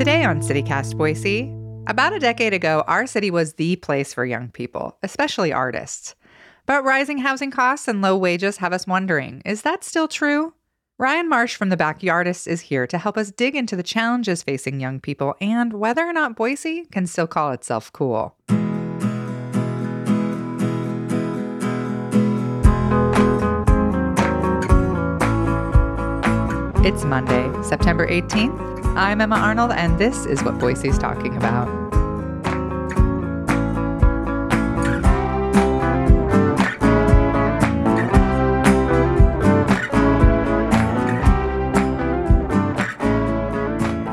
Today on CityCast Boise, about a decade ago, our city was the place for young people, especially artists. But rising housing costs and low wages have us wondering is that still true? Ryan Marsh from The Backyardists is here to help us dig into the challenges facing young people and whether or not Boise can still call itself cool. It's Monday, September 18th. I'm Emma Arnold, and this is what Boise's talking about.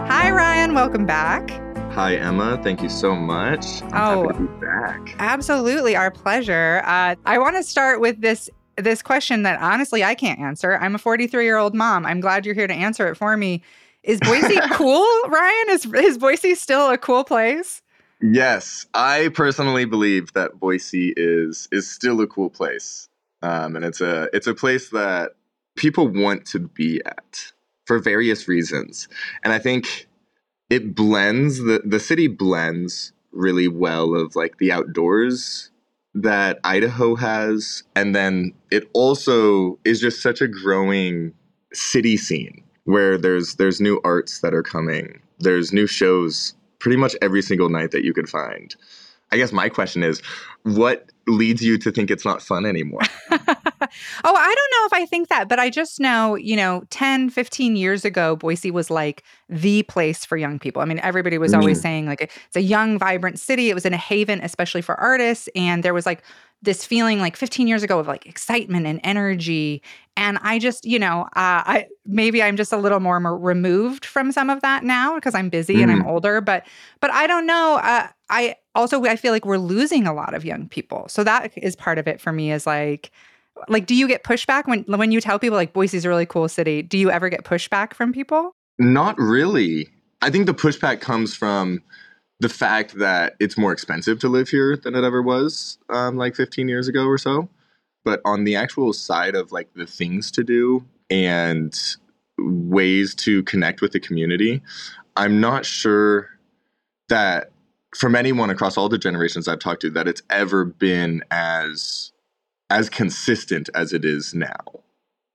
Hi, Ryan. Welcome back. Hi, Emma. Thank you so much. I'm Oh. happy to be back. Absolutely, our pleasure. Uh, I want to start with this this question that honestly I can't answer. I'm a 43 year old mom. I'm glad you're here to answer it for me. Is Boise cool, Ryan? Is is Boise still a cool place? Yes, I personally believe that Boise is is still a cool place, um, and it's a it's a place that people want to be at for various reasons, and I think it blends the the city blends really well of like the outdoors that Idaho has, and then it also is just such a growing city scene where there's there's new arts that are coming, there's new shows pretty much every single night that you could find. I guess my question is, what leads you to think it's not fun anymore? oh, I don't know if I think that, but I just know, you know, 10, 15 years ago, Boise was like the place for young people. I mean, everybody was always Mm. saying like it's a young, vibrant city. It was in a haven, especially for artists. And there was like this feeling like 15 years ago of like excitement and energy. And I just, you know, uh, I maybe I'm just a little more mo- removed from some of that now because I'm busy and I'm older. But but I don't know. Uh, I also I feel like we're losing a lot of young people. So that is part of it for me. Is like like do you get pushback when when you tell people like Boise's a really cool city? Do you ever get pushback from people? Not really. I think the pushback comes from the fact that it's more expensive to live here than it ever was um, like 15 years ago or so. But on the actual side of like the things to do and ways to connect with the community, I'm not sure that from anyone across all the generations I've talked to that it's ever been as as consistent as it is now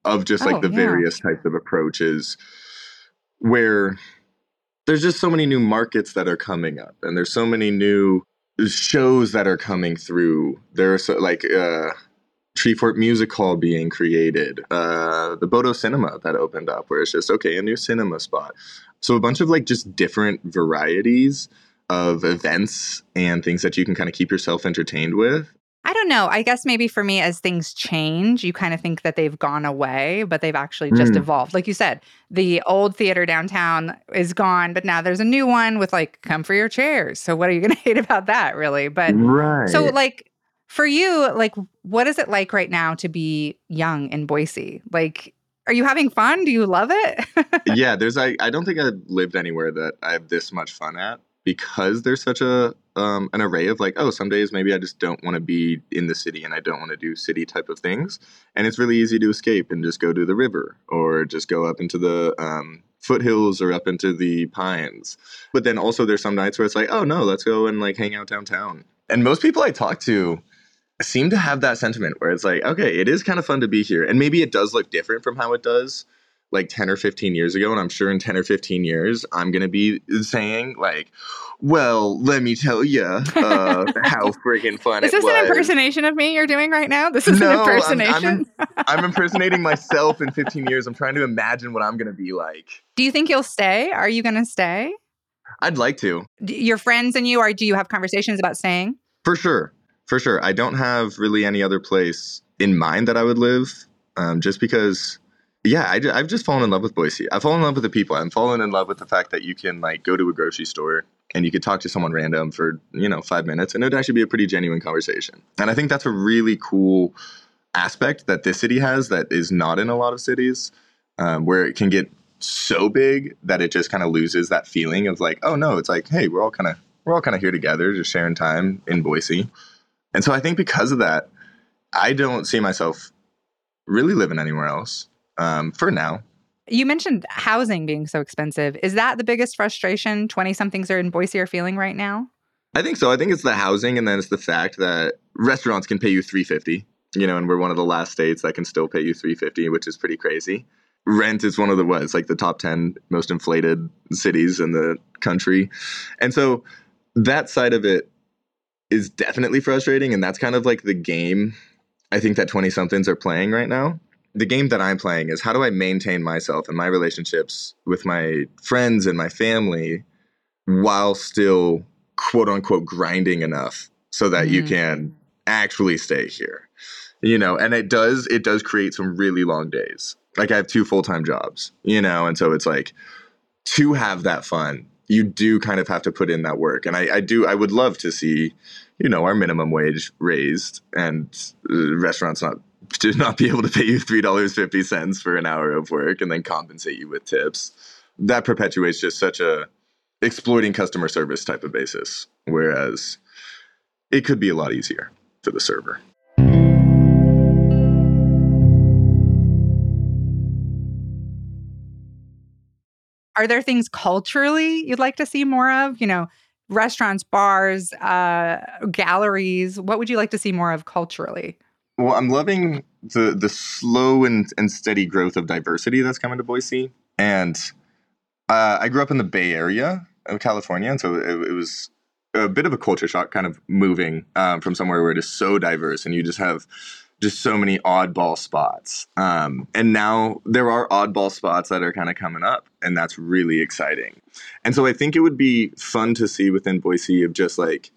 of just like Oh, the yeah. various types of approaches where there's just so many new markets that are coming up and there's so many new shows that are coming through there's so, like uh Treefort Music Hall being created, uh, the Bodo Cinema that opened up, where it's just okay, a new cinema spot. So a bunch of like just different varieties of events and things that you can kind of keep yourself entertained with. I don't know. I guess maybe for me, as things change, you kind of think that they've gone away, but they've actually just Mm. evolved. Like you said, the old theater downtown is gone, but now there's a new one with like come for your chairs. So what are you going to hate about that, really? But right. so, like for you, like what is it like right now to be young in Boise? Like, are you having fun? Do you love it? yeah, there's I I don't think I've lived anywhere that I have this much fun at because there's such a um, an array of like oh some days maybe I just don't want to be in the city and I don't want to do city type of things. And it's really easy to escape and just go to the river or just go up into the um, foothills or up into the pines. But then also there's some nights where it's like oh no let's go and like hang out downtown. And most people I talk to seem to have that sentiment where it's like okay it is kind of fun to be here. And maybe it does look different from how it does like 10 or 15 years ago and i'm sure in 10 or 15 years i'm going to be saying like well let me tell you uh, how freaking fun is this an impersonation of me you're doing right now? This is No, an I'm- I'm impersonation. i'm impersonating myself in 15 years i'm trying to imagine what i'm going to be like Do you think you'll stay? Are you going to stay? i'd like to D- Your friends and you are? Do you have conversations about staying? For sure. For sure. I don't have really any other place in mind that I would live um, just because, yeah, I, have just fallen in love with Boise. I've fallen in love with the people. I'm fallen in love with the fact that you can, like, go to a grocery store and you could talk to someone random for, you know, five minutes and it would actually be a pretty genuine conversation. And I think that's a really cool aspect that this city has that is not in a lot of cities um, where it can get so big that it just kind of loses that feeling of like, oh no, it's like, hey, we're all kind of we're all kind of here together, just sharing time in Boise. And so I think because of that, I don't see myself really living anywhere else um, for now. You mentioned housing being so expensive. Is that the biggest frustration 20 somethings are in Boise are feeling right now? I think so. I think it's the housing and then it's the fact that restaurants can pay you 350, you know, and we're one of the last states that can still pay you 350, which is pretty crazy. Rent is one of the what, it's like the top 10 most inflated cities in the country. And so that side of it is definitely frustrating and that's kind of like the game I think that 20 somethings are playing right now the game that I'm playing is how do I maintain myself and my relationships with my friends and my family while still quote unquote grinding enough so that mm. you can actually stay here. You know, and it does it does create some really long days. Like I have two full-time jobs, you know, and so it's like to have that fun, you do kind of have to put in that work. And I, I do I would love to see, you know, our minimum wage raised and uh, restaurants not to not be able to pay you $3.50 for an hour of work and then compensate you with tips. That perpetuates just such a exploiting customer service type of basis. Whereas it could be a lot easier for the server. Are there things culturally you'd like to see more of? You know, restaurants, bars, uh, galleries. What would you like to see more of culturally? Well, I'm loving the the slow and, and steady growth of diversity that's coming to Boise. And uh, I grew up in the Bay Area of California, and so it, it was a bit of a culture shock, kind of moving um, from somewhere where it is so diverse, and you just have just so many oddball spots. Um, and now there are oddball spots that are kind of coming up, and that's really exciting. And so I think it would be fun to see within Boise of just like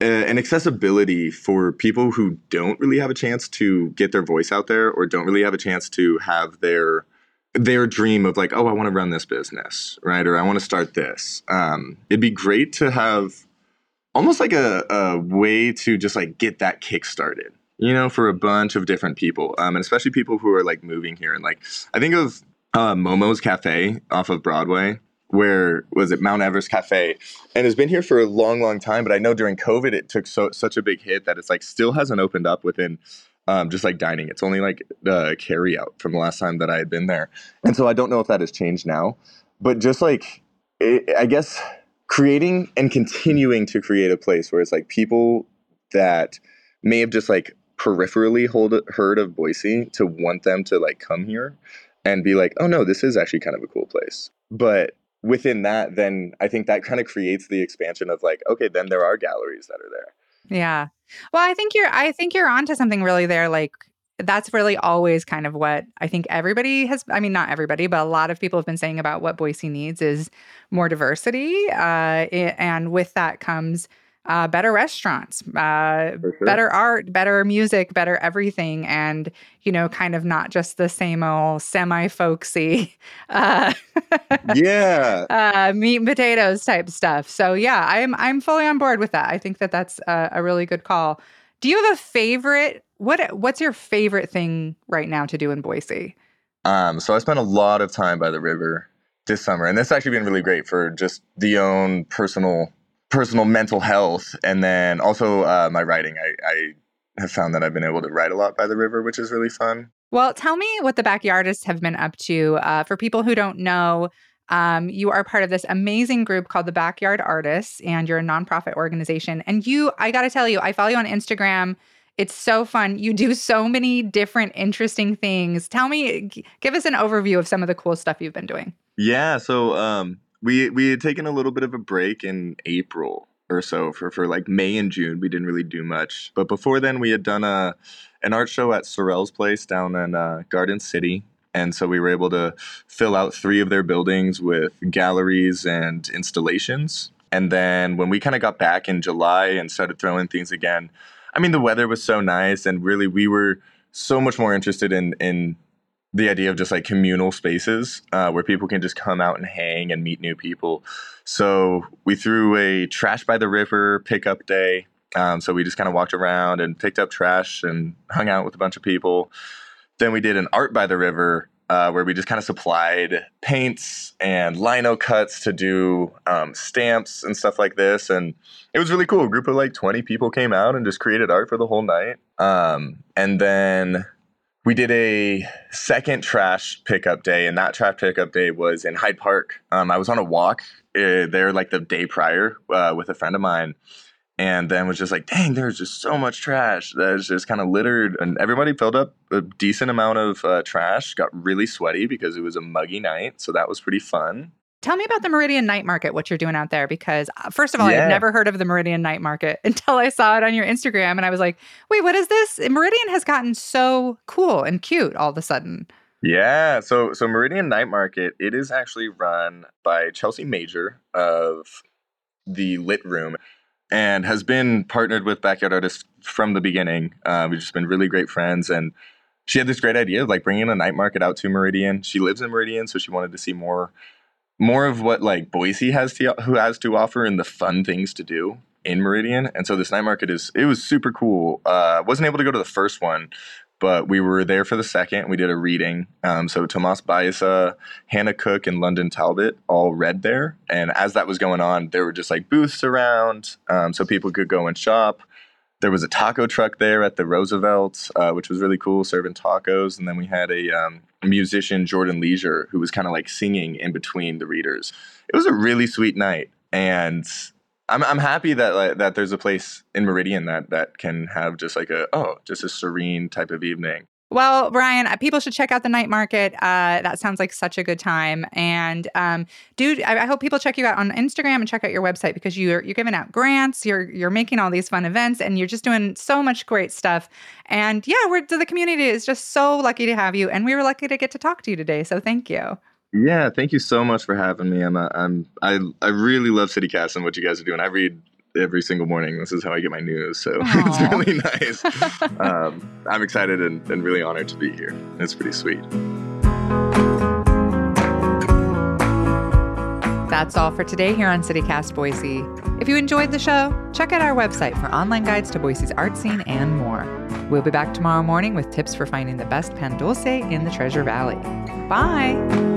an accessibility for people who don't really have a chance to get their voice out there or don't really have a chance to have their their dream of like oh i want to run this business right or i want to start this um, it'd be great to have almost like a, a way to just like get that kick started you know for a bunch of different people um, and especially people who are like moving here and like i think of uh, momo's cafe off of broadway where was it Mount Everest Cafe, and has been here for a long, long time. But I know during COVID it took so such a big hit that it's like still hasn't opened up within um, just like dining. It's only like uh, carry out from the last time that I had been there, and so I don't know if that has changed now. But just like it, I guess creating and continuing to create a place where it's like people that may have just like peripherally hold, heard of Boise to want them to like come here and be like, oh no, this is actually kind of a cool place. But within that, then I think that kind of creates the expansion of like, okay, then there are galleries that are there. Yeah. Well, I think you're I think you're onto something really there. Like that's really always kind of what I think everybody has I mean not everybody, but a lot of people have been saying about what Boise needs is more diversity. Uh, and with that comes uh, better restaurants, uh, sure. better art, better music, better everything, and you know, kind of not just the same old semi folksy, uh, yeah, uh, meat and potatoes type stuff. So yeah, I'm I'm fully on board with that. I think that that's a, a really good call. Do you have a favorite? What What's your favorite thing right now to do in Boise? Um, so I spent a lot of time by the river this summer, and that's actually been really great for just the own personal personal mental health, and then also uh, my writing. I, I have found that I've been able to write a lot by the river, which is really fun. Well, tell me what the backyardists have been up to. Uh, for people who don't know, um, you are part of this amazing group called the Backyard Artists, and you're a nonprofit organization. And you, I got to tell you, I follow you on Instagram. It's so fun. You do so many different interesting things. Tell me, give us an overview of some of the cool stuff you've been doing. Yeah. So, um, we we had taken a little bit of a break in April or so for for like May and June. We didn't really do much, but before then we had done a an art show at Surel's Place down in uh, Garden City. And so we were able to fill out three of their buildings with galleries and installations. And then when we kind of got back in July and started throwing things again, I mean, the weather was so nice, and really we were so much more interested in in the idea of just like communal spaces uh, where people can just come out and hang and meet new people. So we threw a trash by the river pickup day. Um, so we just kind of walked around and picked up trash and hung out with a bunch of people. Then we did an art by the river uh, where we just kind of supplied paints and lino cuts to do um, stamps and stuff like this. And it was really cool. A group of like 20 people came out and just created art for the whole night. Um, and then we did a second trash pickup day, and that trash pickup day was in Hyde Park. Um, I was on a walk uh, there like the day prior uh, with a friend of mine, and then was just like, dang, there's just so much trash that's just kind of littered, and everybody filled up a decent amount of uh, trash. Got really sweaty because it was a muggy night, so that was pretty fun. Tell me about the Meridian Night Market, what you're doing out there. Because, uh, first of all, yeah. I've never heard of the Meridian Night Market until I saw it on your Instagram. And I was like, wait, what is this? Meridian has gotten so cool and cute all of a sudden. Yeah, so so Meridian Night Market, it is actually run by Chelsea Major of the Lit Room and has been partnered with Backyard Artists from the beginning. Uh, we've just been really great friends and she had this great idea of like bringing a night market out to Meridian. She lives in Meridian, so she wanted to see more more of what like Boise has to who has to offer and the fun things to do in Meridian. And so this night market is it was super cool. Uh, wasn't able to go to the first one, but we were there for the second. We did a reading. Um, so Tomas Baeza, Hannah Cook, and London Talbot all read there. And as that was going on, there were just like booths around, um, so people could go and shop. There was a taco truck there at the Roosevelt, uh, which was really cool, serving tacos. And then we had a um, musician, Jordan Leisure, who was kind of like singing in between the readers. It was a really sweet night, and I'm I'm happy that like, that there's a place in Meridian that that can have just like a oh just a serene type of evening. Well, Brian, uh, people should check out the night market. Uh, that sounds like such a good time. And um, dude, I, I, hope people check you out on Instagram and check out your website because you're you're giving out grants, you're you're making all these fun events, and you're just doing so much great stuff. And yeah, we're the community is just so lucky to have you, and we were lucky to get to talk to you today. So thank you. Yeah, thank you so much for having me. I'm, a, I'm I I really love CityCast and what you guys are doing. I read every single morning. This is how I get my news. So it's really nice. um, I'm excited and, and really honored to be here. It's pretty sweet. That's all for today here on CityCast Boise. If you enjoyed the show, check out our website for online guides to Boise's art scene and more. We'll be back tomorrow morning with tips for finding the best pan dulce in the Treasure Valley. Bye.